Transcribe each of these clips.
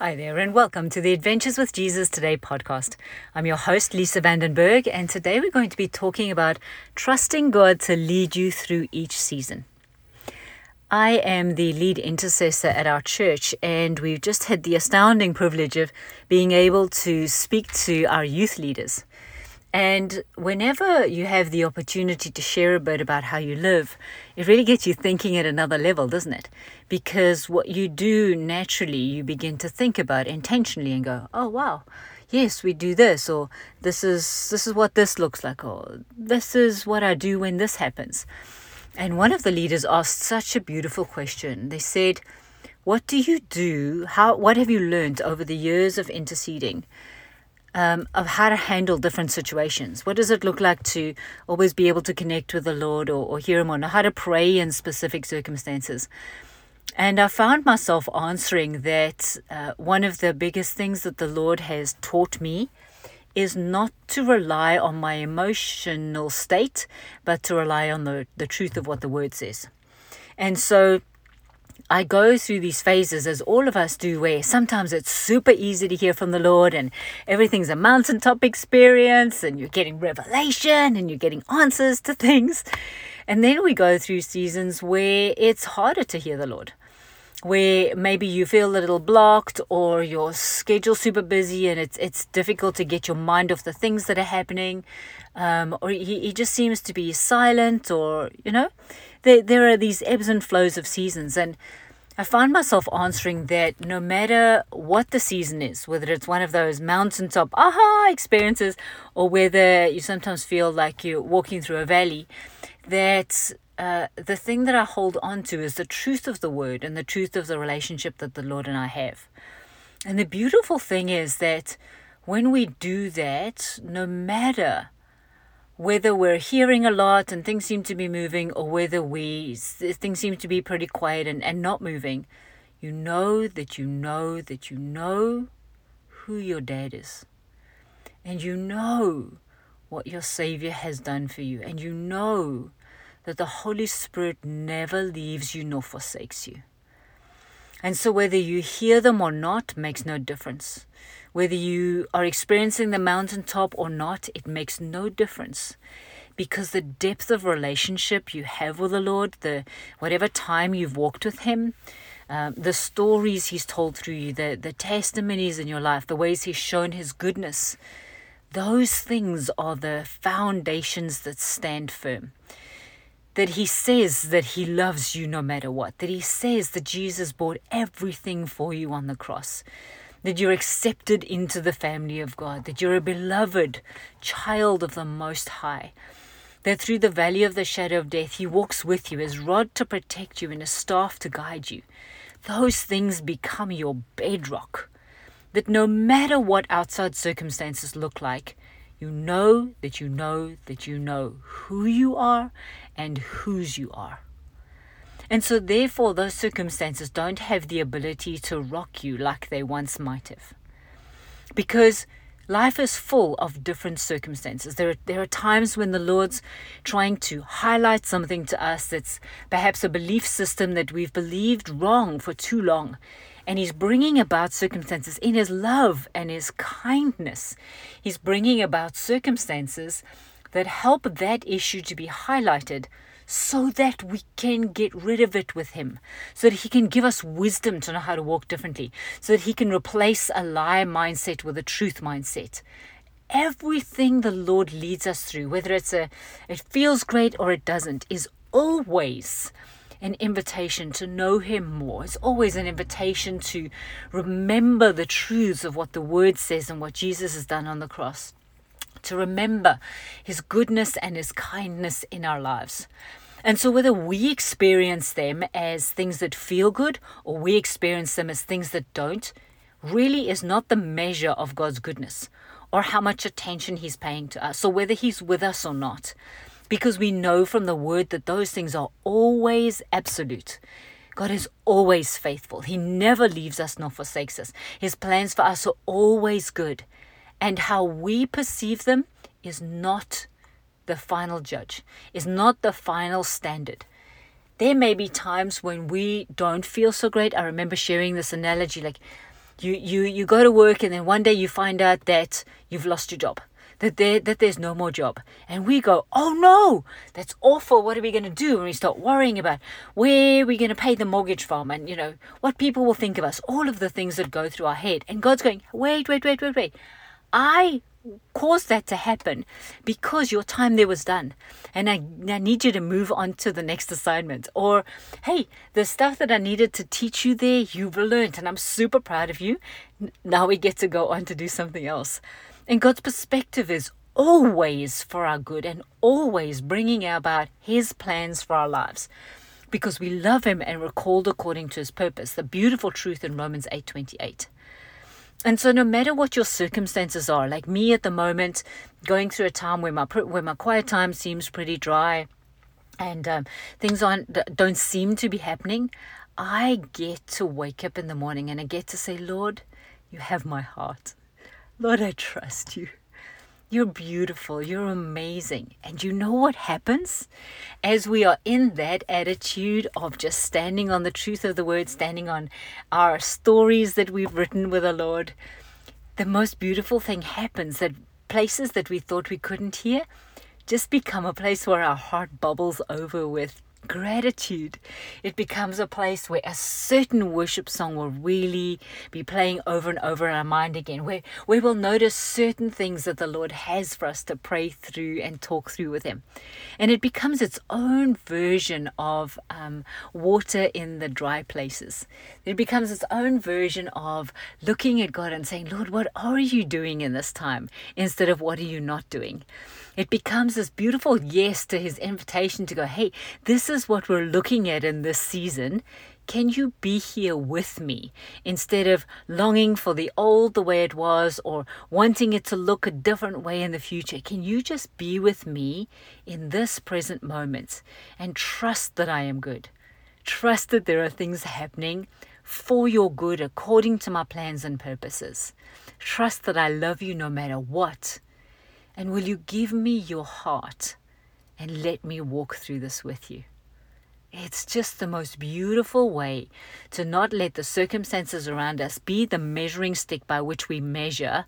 Hi there, and welcome to the Adventures with Jesus Today podcast. I'm your host, Lisa Vandenberg, and today we're going to be talking about trusting God to lead you through each season. I am the lead intercessor at our church, and we've just had the astounding privilege of being able to speak to our youth leaders. And whenever you have the opportunity to share a bit about how you live, it really gets you thinking at another level, doesn't it? Because what you do naturally, you begin to think about intentionally and go, oh, wow, yes, we do this, or this is, this is what this looks like, or this is what I do when this happens. And one of the leaders asked such a beautiful question. They said, what do you do? How, what have you learned over the years of interceding? Um, of how to handle different situations. What does it look like to always be able to connect with the Lord or, or hear Him or how to pray in specific circumstances? And I found myself answering that uh, one of the biggest things that the Lord has taught me is not to rely on my emotional state, but to rely on the, the truth of what the Word says. And so I go through these phases as all of us do, where sometimes it's super easy to hear from the Lord and everything's a mountaintop experience and you're getting revelation and you're getting answers to things. And then we go through seasons where it's harder to hear the Lord, where maybe you feel a little blocked or your schedule super busy and it's, it's difficult to get your mind off the things that are happening. Um, or he, he just seems to be silent or, you know there, there are these ebbs and flows of seasons. And I find myself answering that no matter what the season is, whether it's one of those mountaintop aha experiences or whether you sometimes feel like you're walking through a valley, that uh, the thing that I hold on to is the truth of the word and the truth of the relationship that the Lord and I have. And the beautiful thing is that when we do that, no matter whether we're hearing a lot and things seem to be moving or whether we things seem to be pretty quiet and, and not moving you know that you know that you know who your dad is and you know what your savior has done for you and you know that the holy spirit never leaves you nor forsakes you. And so whether you hear them or not makes no difference. Whether you are experiencing the mountaintop or not, it makes no difference. Because the depth of relationship you have with the Lord, the whatever time you've walked with Him, um, the stories He's told through you, the the testimonies in your life, the ways He's shown His goodness, those things are the foundations that stand firm. That He says that He loves you no matter what. That He says that Jesus bought everything for you on the cross that you're accepted into the family of God, that you're a beloved child of the Most High, that through the valley of the shadow of death, He walks with you as rod to protect you and a staff to guide you. Those things become your bedrock. That no matter what outside circumstances look like, you know that you know that you know who you are and whose you are. And so, therefore, those circumstances don't have the ability to rock you like they once might have. Because life is full of different circumstances. There are, there are times when the Lord's trying to highlight something to us that's perhaps a belief system that we've believed wrong for too long. And He's bringing about circumstances in His love and His kindness. He's bringing about circumstances that help that issue to be highlighted so that we can get rid of it with Him, so that He can give us wisdom to know how to walk differently, so that He can replace a lie mindset with a truth mindset. Everything the Lord leads us through, whether it's a it feels great or it doesn't, is always an invitation to know Him more. It's always an invitation to remember the truths of what the Word says and what Jesus has done on the cross to remember His goodness and His kindness in our lives. And so, whether we experience them as things that feel good or we experience them as things that don't, really is not the measure of God's goodness or how much attention He's paying to us or whether He's with us or not. Because we know from the Word that those things are always absolute. God is always faithful. He never leaves us nor forsakes us. His plans for us are always good and how we perceive them is not the final judge, is not the final standard. There may be times when we don't feel so great. I remember sharing this analogy like You, you, you go to work and then one day you find out that you've lost your job that there that there's no more job. And we go oh no! That's awful. What are we going to do? And we start worrying about where we're going to pay the mortgage from and you know what people will think of us all of the things that go through our head. And god's going wait wait wait wait wait. I caused that to happen because your time there was done. And I, I need you to move on to the next assignment. Or hey the stuff that i needed to teach you there you've learned and i'm super proud of you. Now we get to go on to do something else and God's perspective is always for our good and always bringing about His plans for our lives because we love Him and we're called according to His purpose. The beautiful truth in Romans 8 28. And so, no matter what your circumstances are, like me at the moment, going through a time where my where my quiet time seems pretty dry, and um, things aren't don't seem to be happening, I get to wake up in the morning and I get to say, Lord, you have my heart. Lord, I trust you. You're beautiful. You're amazing. And you know what happens? As we are in that attitude of just standing on the truth of the word, standing on our stories that we've written with the Lord, the most beautiful thing happens that places that we thought we couldn't hear just become a place where our heart bubbles over with gratitude. It becomes a place where a certain worship song will really be playing over and over in our mind again, where we will notice certain things that the Lord has for us to pray through and talk through with Him. And it becomes its own version of um, water in the dry places. It becomes its own version of looking at God and saying, Lord, what are you doing in this time? Instead of what are you not doing? It becomes this beautiful yes to his invitation to go, hey, this is what we're looking at in this season. Can you be here with me instead of longing for the old the way it was or wanting it to look a different way in the future? Can you just be with me in this present moment and trust that I am good? Trust that there are things happening for your good according to my plans and purposes. Trust that I love you no matter what. And will you give me your heart and let me walk through this with you? It's just the most beautiful way to not let the circumstances around us be the measuring stick by which we measure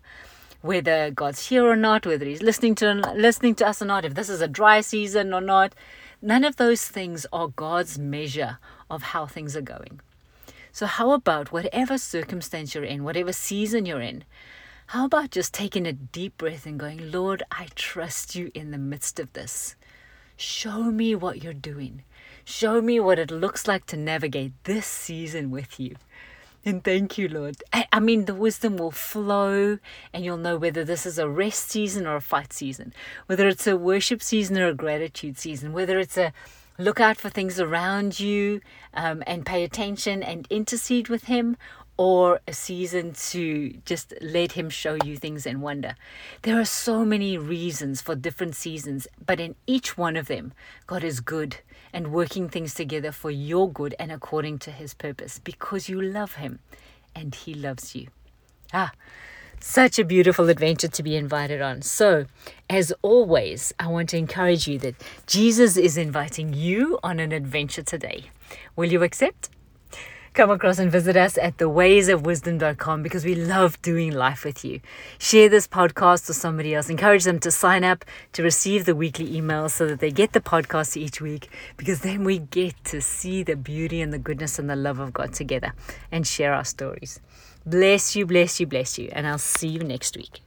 whether God's here or not, whether He's listening to listening to us or not, if this is a dry season or not. None of those things are God's measure of how things are going. So, how about whatever circumstance you're in, whatever season you're in, how about just taking a deep breath and going, Lord, I trust you in the midst of this. Show me what you're doing. Show me what it looks like to navigate this season with you. And thank you, Lord. I, mean, the wisdom will flow, and you'll know whether this is a rest season or a fight season, whether it's a worship season or a gratitude season, whether it's a look out for things around you um, and pay attention and intercede with Him, or a season to just let Him show you things and wonder. There are so many reasons for different seasons, but in each one of them, God is good and working things together for your good and according to His purpose because you love Him and He loves you. Ah, such a beautiful adventure to be invited on. So, as always, I want to encourage you that Jesus is inviting you on an adventure today. Will you accept? Come across and visit us at thewaysofwisdom.com because we love doing life with you. Share this podcast with somebody else. Encourage them to sign up to receive the weekly emails so that they get the podcast each week because then we get to see the beauty and the goodness and the love of God together and share our stories. Bless you, bless you, bless you. And I'll see you next week.